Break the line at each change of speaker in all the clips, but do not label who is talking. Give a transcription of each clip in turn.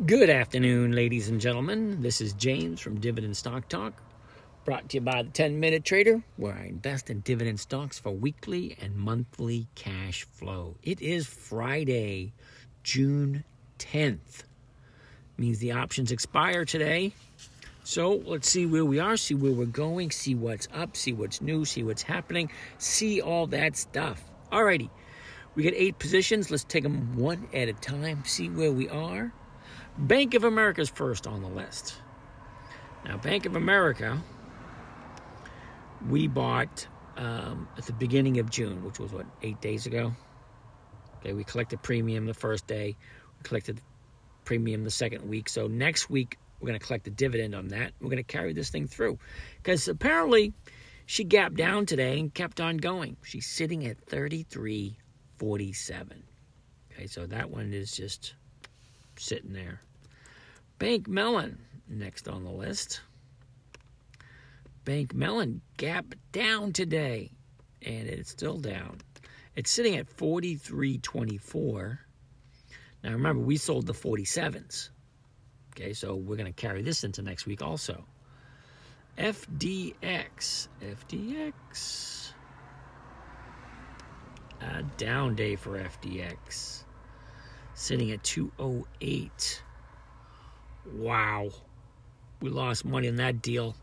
Good afternoon, ladies and gentlemen. This is James from Dividend Stock Talk, brought to you by the 10 Minute Trader, where I invest in dividend stocks for weekly and monthly cash flow. It is Friday, June 10th. Means the options expire today. So let's see where we are, see where we're going, see what's up, see what's new, see what's happening, see all that stuff. Alrighty, we got eight positions. Let's take them one at a time, see where we are. Bank of America's first on the list. Now, Bank of America, we bought um, at the beginning of June, which was what, eight days ago? Okay, we collected premium the first day, we collected premium the second week. So next week, we're going to collect the dividend on that. We're going to carry this thing through. Because apparently, she gapped down today and kept on going. She's sitting at 33.47. Okay, so that one is just sitting there. Bank Mellon, next on the list. Bank Mellon gap down today, and it's still down. It's sitting at 43.24. Now remember, we sold the 47s. Okay, so we're going to carry this into next week also. FDX. FDX. A down day for FDX sitting at 208. Wow. We lost money on that deal.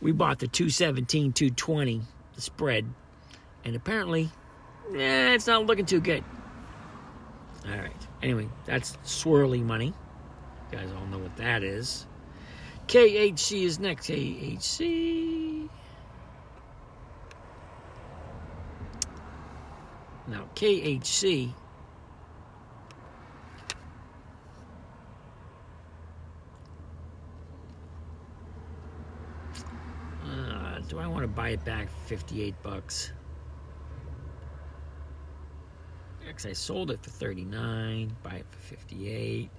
We bought the 217, 220, the spread, and apparently, eh, it's not looking too good. All right. Anyway, that's swirly money. You guys all know what that is. KHC is next. KHC. Now, KHC do I want to buy it back 58 bucks? Because I sold it for 39, buy it for 58.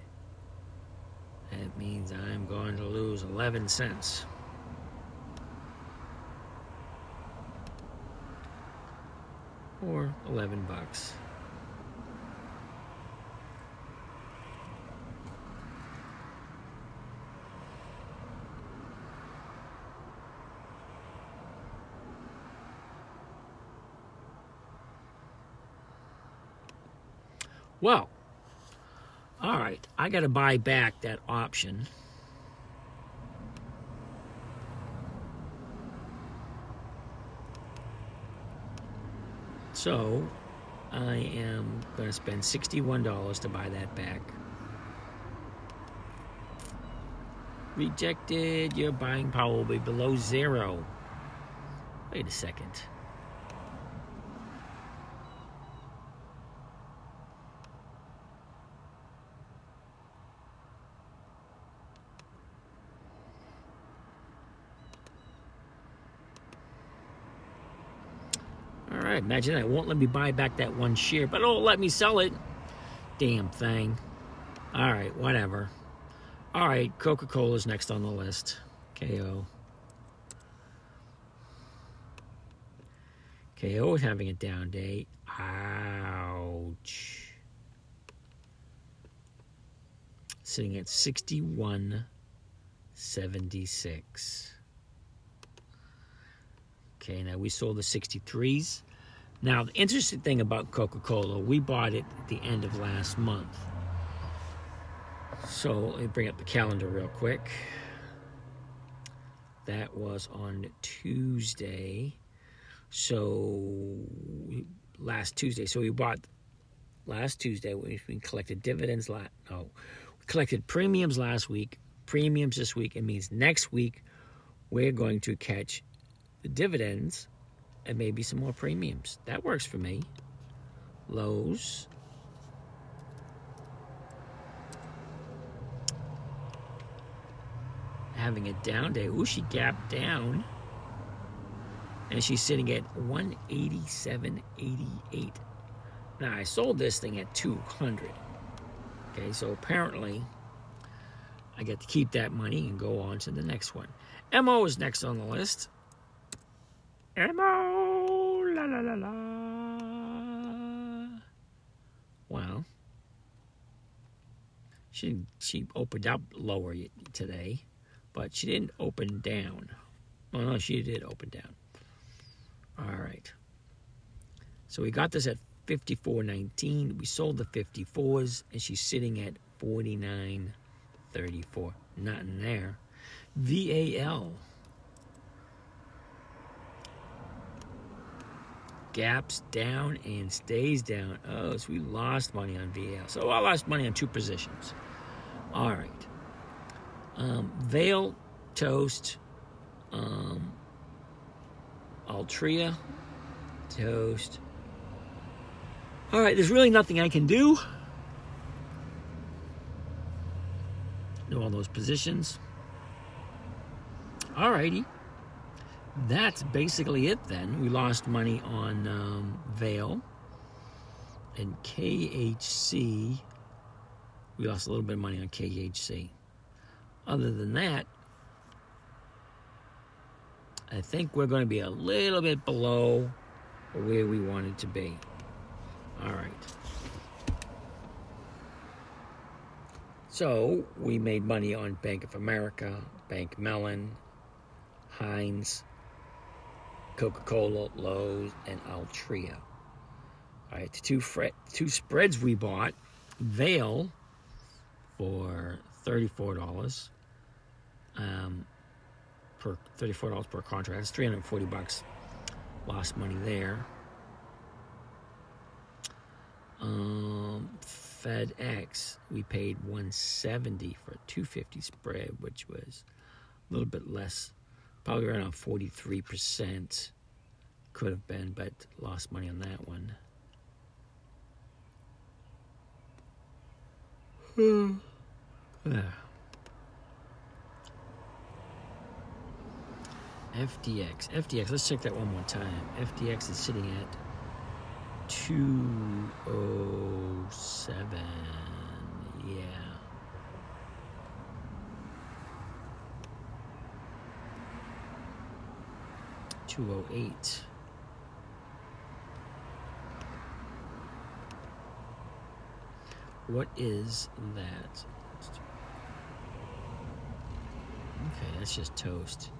That means I'm going to lose 11 cents. Or 11 bucks. Well, all right, I got to buy back that option. So I am going to spend $61 to buy that back. Rejected. Your buying power will be below zero. Wait a second. Imagine that. It won't let me buy back that one share, but it'll let me sell it. Damn thing. All right, whatever. All right, Coca Cola's next on the list. KO. KO is having a down day. Ouch. Sitting at 61.76. Okay, now we sold the 63s. Now, the interesting thing about Coca Cola, we bought it at the end of last month. So let me bring up the calendar real quick. That was on Tuesday. So last Tuesday. So we bought last Tuesday. We, collected dividends. Last, no, we collected premiums last week. Premiums this week. It means next week we're going to catch the dividends and maybe some more premiums. That works for me. Lowe's. Having a down day. Ooh, she gapped down. And she's sitting at 187.88. Now, I sold this thing at 200. Okay, so apparently I get to keep that money and go on to the next one. MO is next on the list. Emo, la la la la. Well, She she opened up lower today, but she didn't open down. Well, no, she did open down. All right. So we got this at 54.19. We sold the 54s, and she's sitting at 49.34. Not in there. VAL. Gaps down and stays down. Oh, so we lost money on VAL. So I lost money on two positions. All right. Um, Vail toast. Um, Altria toast. All right, there's really nothing I can do. Know all those positions. All righty. That's basically it then. We lost money on um, Vail and KHC. We lost a little bit of money on KHC. Other than that, I think we're going to be a little bit below where we wanted to be. All right. So we made money on Bank of America, Bank Mellon, Heinz, Coca Cola, Lowe's, and Altria. All right, the two, two spreads we bought Vail for $34 um, per $34 per contract. That's 340 bucks. Lost money there. Um, FedEx, we paid 170 for a 250 spread, which was a little bit less, probably around 43%. Could have been, but lost money on that one. Hmm. yeah. FDX. FDX, let's check that one more time. FDX is sitting at 207. Yeah. Two oh eight. What is that? Okay, that's just toast.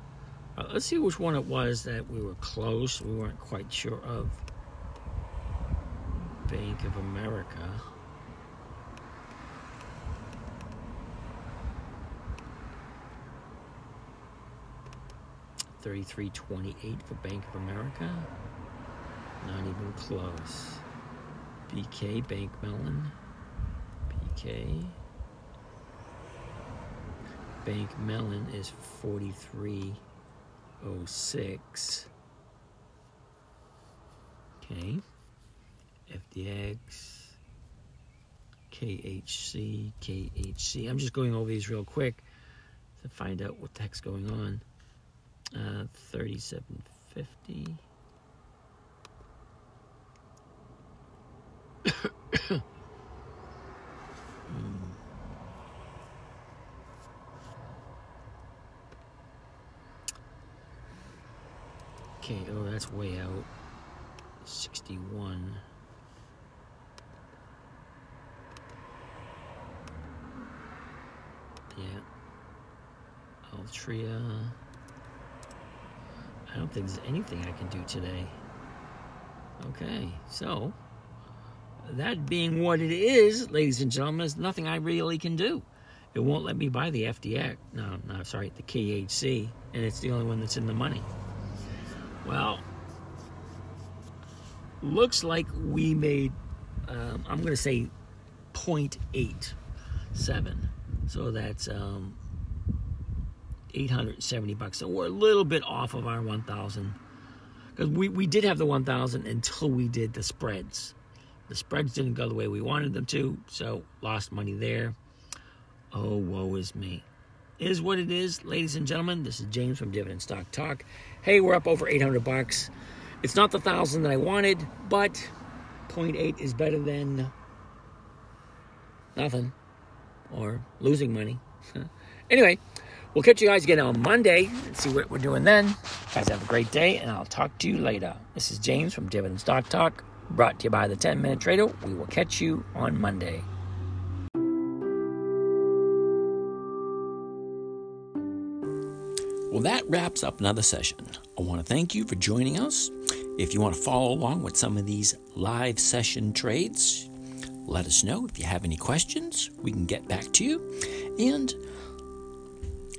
Uh, let's see which one it was that we were close. We weren't quite sure of. Bank of America. Thirty-three twenty-eight for Bank of America. Not even close. BK Bank Mellon. BK. Bank Mellon is forty-three oh six. Okay. FDX, KHC, KHC. I'm just going over these real quick to find out what the heck's going on. Uh, 3750. Hmm. Okay, oh, that's way out. 61. Yeah. Altria. I don't think there's anything I can do today. Okay, so that being what it is, ladies and gentlemen, there's nothing I really can do. It won't let me buy the FDX. No, no, sorry, the KHC, and it's the only one that's in the money. Well, looks like we made, um, I'm going to say 0.87. So that's um, 870 bucks. So we're a little bit off of our 1,000 because we, we did have the 1,000 until we did the spreads. The spreads didn't go the way we wanted them to, so lost money there. Oh, woe is me. Is what it is, ladies and gentlemen. This is James from Dividend Stock Talk. Hey, we're up over 800 bucks. It's not the thousand that I wanted, but 0.8 is better than nothing or losing money. anyway, We'll catch you guys again on Monday and see what we're doing then. Guys, have a great day, and I'll talk to you later. This is James from Dividend Stock Talk, brought to you by the 10 Minute Trader. We will catch you on Monday. Well, that wraps up another session. I want to thank you for joining us. If you want to follow along with some of these live session trades, let us know. If you have any questions, we can get back to you. And